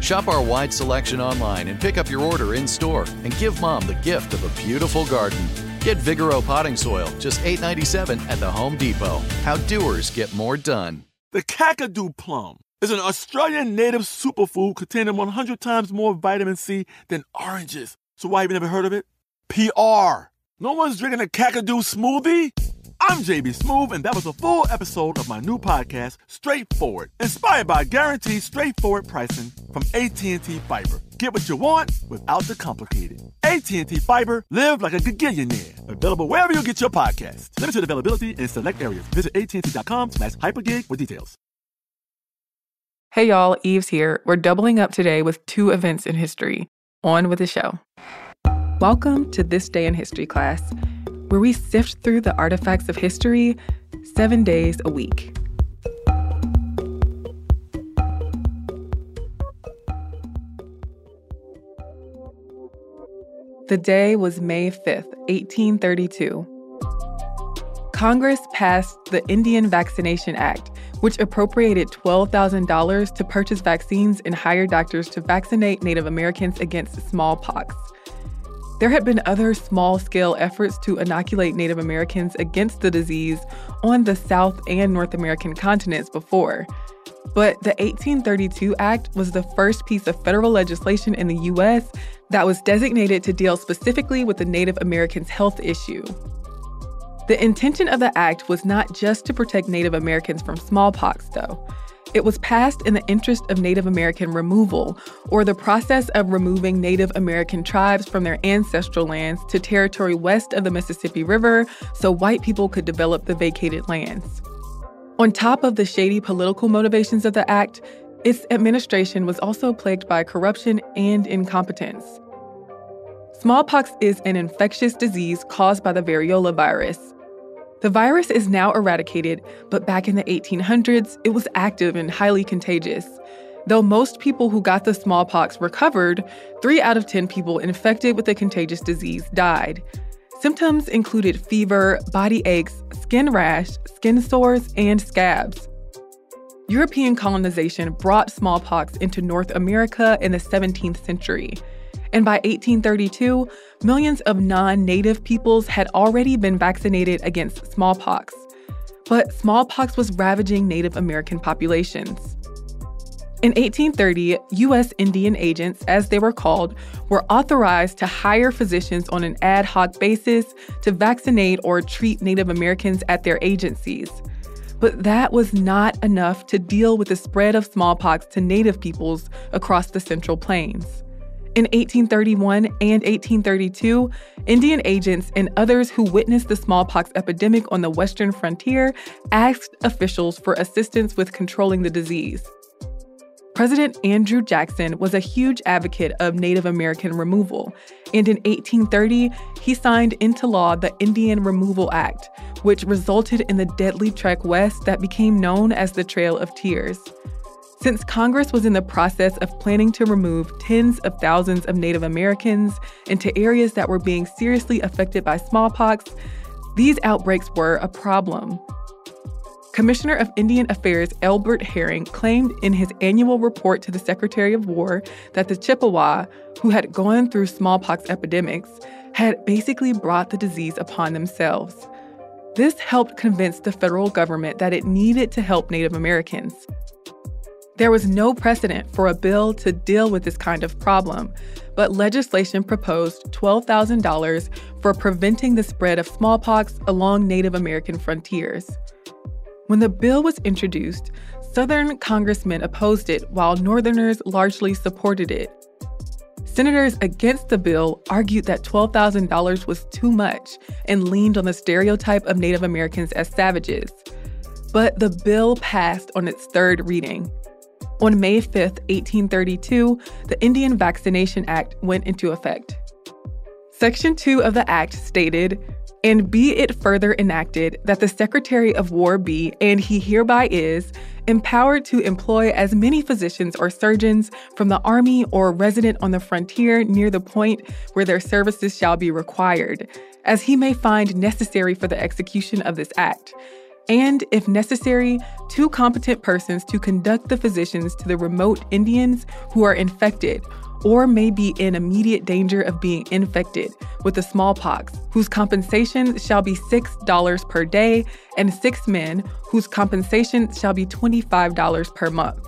Shop our wide selection online and pick up your order in store and give mom the gift of a beautiful garden. Get Vigoro potting soil, just $8.97 at the Home Depot. How doers get more done. The Kakadu plum is an Australian native superfood containing 100 times more vitamin C than oranges. So why have you never heard of it? PR. No one's drinking a Kakadu smoothie? I'm JB Smoove, and that was a full episode of my new podcast, Straightforward, inspired by guaranteed straightforward pricing from AT&T Fiber. Get what you want without the complicated. AT&T Fiber, live like a gigillionaire. Available wherever you get your podcast. Limited availability in select areas. Visit AT&T.com slash hypergig for details. Hey y'all, Eves here. We're doubling up today with two events in history. On with the show. Welcome to This Day in History class where we sift through the artifacts of history seven days a week. The day was May 5th, 1832. Congress passed the Indian Vaccination Act, which appropriated $12,000 to purchase vaccines and hire doctors to vaccinate Native Americans against smallpox. There had been other small scale efforts to inoculate Native Americans against the disease on the South and North American continents before. But the 1832 Act was the first piece of federal legislation in the U.S. that was designated to deal specifically with the Native Americans' health issue. The intention of the act was not just to protect Native Americans from smallpox, though. It was passed in the interest of Native American removal, or the process of removing Native American tribes from their ancestral lands to territory west of the Mississippi River so white people could develop the vacated lands. On top of the shady political motivations of the act, its administration was also plagued by corruption and incompetence. Smallpox is an infectious disease caused by the variola virus. The virus is now eradicated, but back in the 1800s, it was active and highly contagious. Though most people who got the smallpox recovered, three out of 10 people infected with the contagious disease died. Symptoms included fever, body aches, skin rash, skin sores, and scabs. European colonization brought smallpox into North America in the 17th century. And by 1832, millions of non native peoples had already been vaccinated against smallpox. But smallpox was ravaging Native American populations. In 1830, U.S. Indian agents, as they were called, were authorized to hire physicians on an ad hoc basis to vaccinate or treat Native Americans at their agencies. But that was not enough to deal with the spread of smallpox to Native peoples across the Central Plains. In 1831 and 1832, Indian agents and others who witnessed the smallpox epidemic on the western frontier asked officials for assistance with controlling the disease. President Andrew Jackson was a huge advocate of Native American removal, and in 1830, he signed into law the Indian Removal Act, which resulted in the deadly trek west that became known as the Trail of Tears. Since Congress was in the process of planning to remove tens of thousands of Native Americans into areas that were being seriously affected by smallpox, these outbreaks were a problem. Commissioner of Indian Affairs Elbert Herring claimed in his annual report to the Secretary of War that the Chippewa, who had gone through smallpox epidemics, had basically brought the disease upon themselves. This helped convince the federal government that it needed to help Native Americans. There was no precedent for a bill to deal with this kind of problem, but legislation proposed $12,000 for preventing the spread of smallpox along Native American frontiers. When the bill was introduced, Southern congressmen opposed it while Northerners largely supported it. Senators against the bill argued that $12,000 was too much and leaned on the stereotype of Native Americans as savages. But the bill passed on its third reading. On May 5, 1832, the Indian Vaccination Act went into effect. Section 2 of the Act stated, and be it further enacted that the Secretary of War be, and he hereby is, empowered to employ as many physicians or surgeons from the Army or resident on the frontier near the point where their services shall be required, as he may find necessary for the execution of this act and, if necessary, two competent persons to conduct the physicians to the remote Indians who are infected or may be in immediate danger of being infected with the smallpox, whose compensation shall be $6 per day, and six men, whose compensation shall be $25 per month.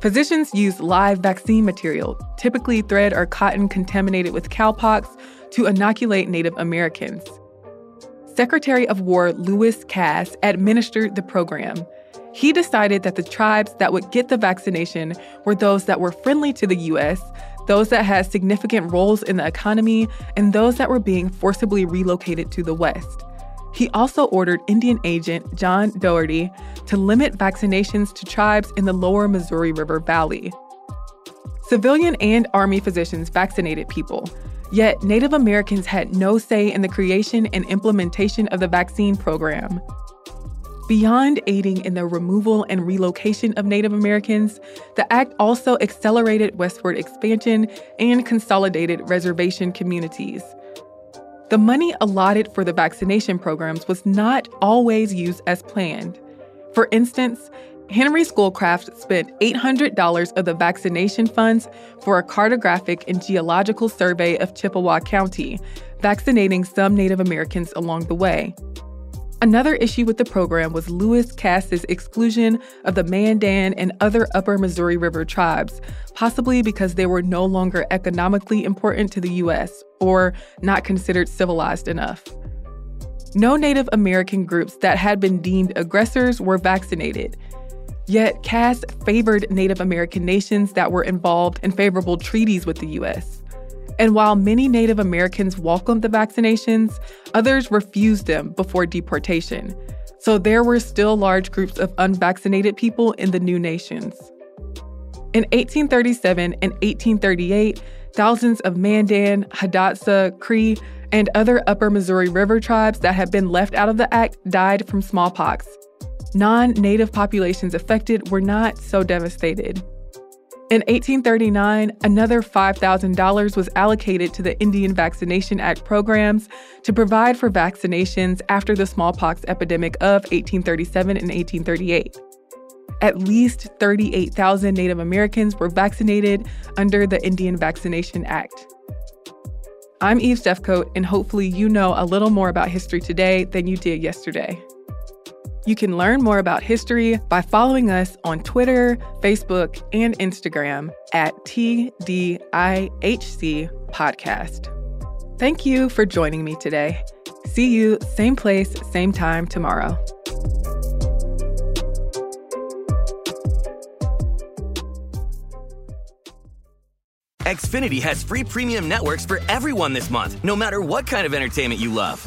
Physicians use live vaccine material, typically thread or cotton contaminated with cowpox, to inoculate Native Americans. Secretary of War Lewis Cass administered the program. He decided that the tribes that would get the vaccination were those that were friendly to the U.S., those that had significant roles in the economy, and those that were being forcibly relocated to the West. He also ordered Indian agent John Dougherty to limit vaccinations to tribes in the lower Missouri River Valley. Civilian and Army physicians vaccinated people, Yet, Native Americans had no say in the creation and implementation of the vaccine program. Beyond aiding in the removal and relocation of Native Americans, the act also accelerated westward expansion and consolidated reservation communities. The money allotted for the vaccination programs was not always used as planned. For instance, Henry Schoolcraft spent $800 of the vaccination funds for a cartographic and geological survey of Chippewa County, vaccinating some Native Americans along the way. Another issue with the program was Lewis Cass's exclusion of the Mandan and other upper Missouri River tribes, possibly because they were no longer economically important to the U.S. or not considered civilized enough. No Native American groups that had been deemed aggressors were vaccinated, Yet, Cass favored Native American nations that were involved in favorable treaties with the U.S. And while many Native Americans welcomed the vaccinations, others refused them before deportation. So there were still large groups of unvaccinated people in the new nations. In 1837 and 1838, thousands of Mandan, Hidatsa, Cree, and other upper Missouri River tribes that had been left out of the act died from smallpox, non native populations affected were not so devastated. In 1839, another $5,000 was allocated to the Indian Vaccination Act programs to provide for vaccinations after the smallpox epidemic of 1837 and 1838. At least 38,000 Native Americans were vaccinated under the Indian Vaccination Act. I'm Eves Jeffcoat, and hopefully, you know a little more about history today than you did yesterday. You can learn more about history by following us on Twitter, Facebook, and Instagram at TDIHC Podcast. Thank you for joining me today. See you same place, same time tomorrow. Xfinity has free premium networks for everyone this month, no matter what kind of entertainment you love.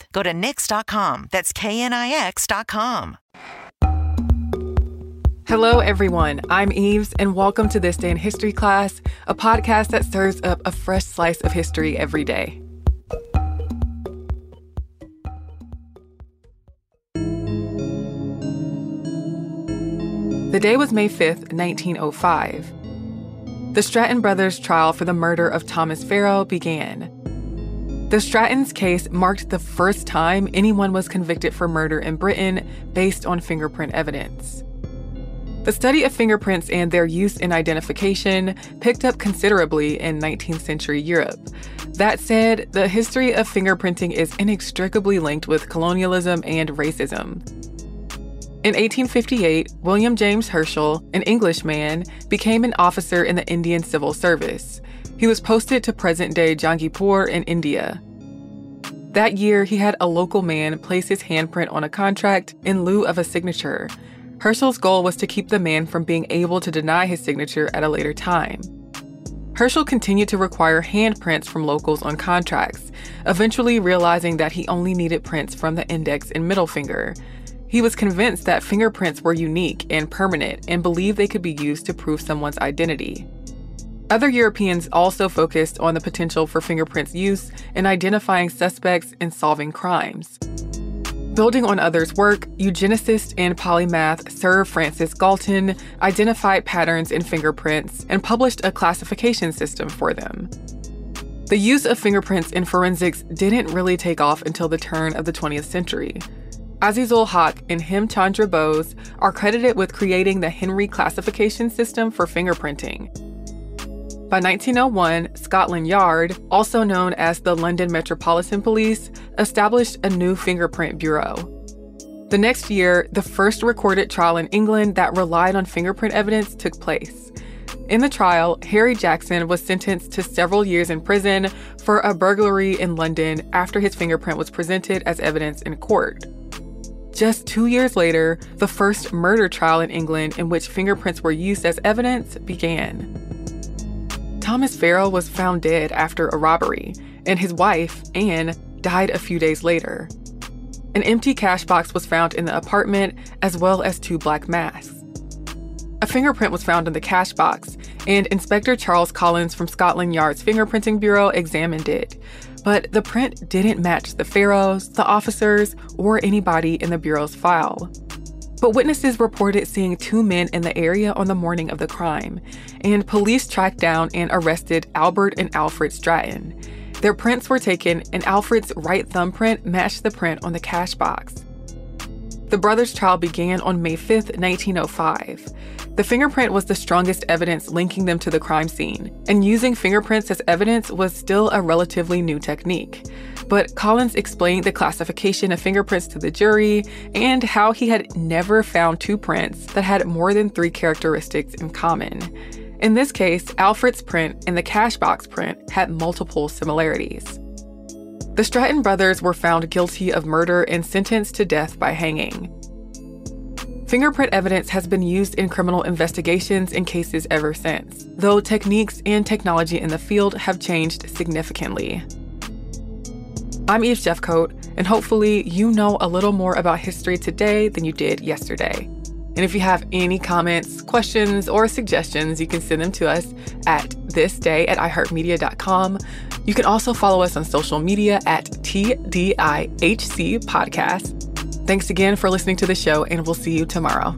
Go to Knix.com. That's KNIX.com. Hello, everyone. I'm Eves, and welcome to This Day in History class, a podcast that serves up a fresh slice of history every day. The day was May 5th, 1905. The Stratton brothers' trial for the murder of Thomas Farrow began. The Strattons' case marked the first time anyone was convicted for murder in Britain based on fingerprint evidence. The study of fingerprints and their use in identification picked up considerably in 19th century Europe. That said, the history of fingerprinting is inextricably linked with colonialism and racism. In 1858, William James Herschel, an Englishman, became an officer in the Indian Civil Service. He was posted to present day Jangipur in India. That year, he had a local man place his handprint on a contract in lieu of a signature. Herschel's goal was to keep the man from being able to deny his signature at a later time. Herschel continued to require handprints from locals on contracts, eventually realizing that he only needed prints from the index and middle finger. He was convinced that fingerprints were unique and permanent and believed they could be used to prove someone's identity. Other Europeans also focused on the potential for fingerprints' use in identifying suspects and solving crimes. Building on others' work, eugenicist and polymath Sir Francis Galton identified patterns in fingerprints and published a classification system for them. The use of fingerprints in forensics didn't really take off until the turn of the 20th century. Azizul Haq and Hem Chandra Bose are credited with creating the Henry classification system for fingerprinting. By 1901, Scotland Yard, also known as the London Metropolitan Police, established a new fingerprint bureau. The next year, the first recorded trial in England that relied on fingerprint evidence took place. In the trial, Harry Jackson was sentenced to several years in prison for a burglary in London after his fingerprint was presented as evidence in court. Just two years later, the first murder trial in England in which fingerprints were used as evidence began. Thomas Farrow was found dead after a robbery, and his wife, Anne, died a few days later. An empty cash box was found in the apartment, as well as two black masks. A fingerprint was found in the cash box, and Inspector Charles Collins from Scotland Yard's Fingerprinting Bureau examined it. But the print didn't match the Farrows, the officers, or anybody in the Bureau's file. But witnesses reported seeing two men in the area on the morning of the crime, and police tracked down and arrested Albert and Alfred Stratton. Their prints were taken, and Alfred's right thumbprint matched the print on the cash box. The brothers' trial began on May 5, 1905. The fingerprint was the strongest evidence linking them to the crime scene, and using fingerprints as evidence was still a relatively new technique. But Collins explained the classification of fingerprints to the jury and how he had never found two prints that had more than three characteristics in common. In this case, Alfred's print and the cash box print had multiple similarities. The Stratton brothers were found guilty of murder and sentenced to death by hanging. Fingerprint evidence has been used in criminal investigations and cases ever since, though techniques and technology in the field have changed significantly. I'm Eves Jeffcoat, and hopefully, you know a little more about history today than you did yesterday. And if you have any comments, questions, or suggestions, you can send them to us at thisday at iheartmedia.com. You can also follow us on social media at TDIHC Podcast. Thanks again for listening to the show, and we'll see you tomorrow.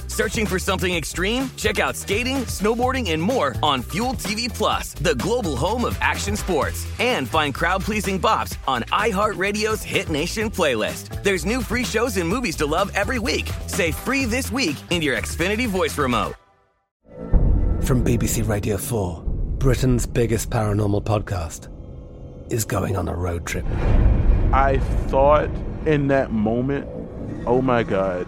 Searching for something extreme? Check out skating, snowboarding, and more on Fuel TV Plus, the global home of action sports. And find crowd-pleasing bops on iHeartRadio's Hit Nation playlist. There's new free shows and movies to love every week. Say free this week in your Xfinity voice remote. From BBC Radio 4, Britain's biggest paranormal podcast is going on a road trip. I thought in that moment, oh my God,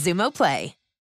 Xumo Play.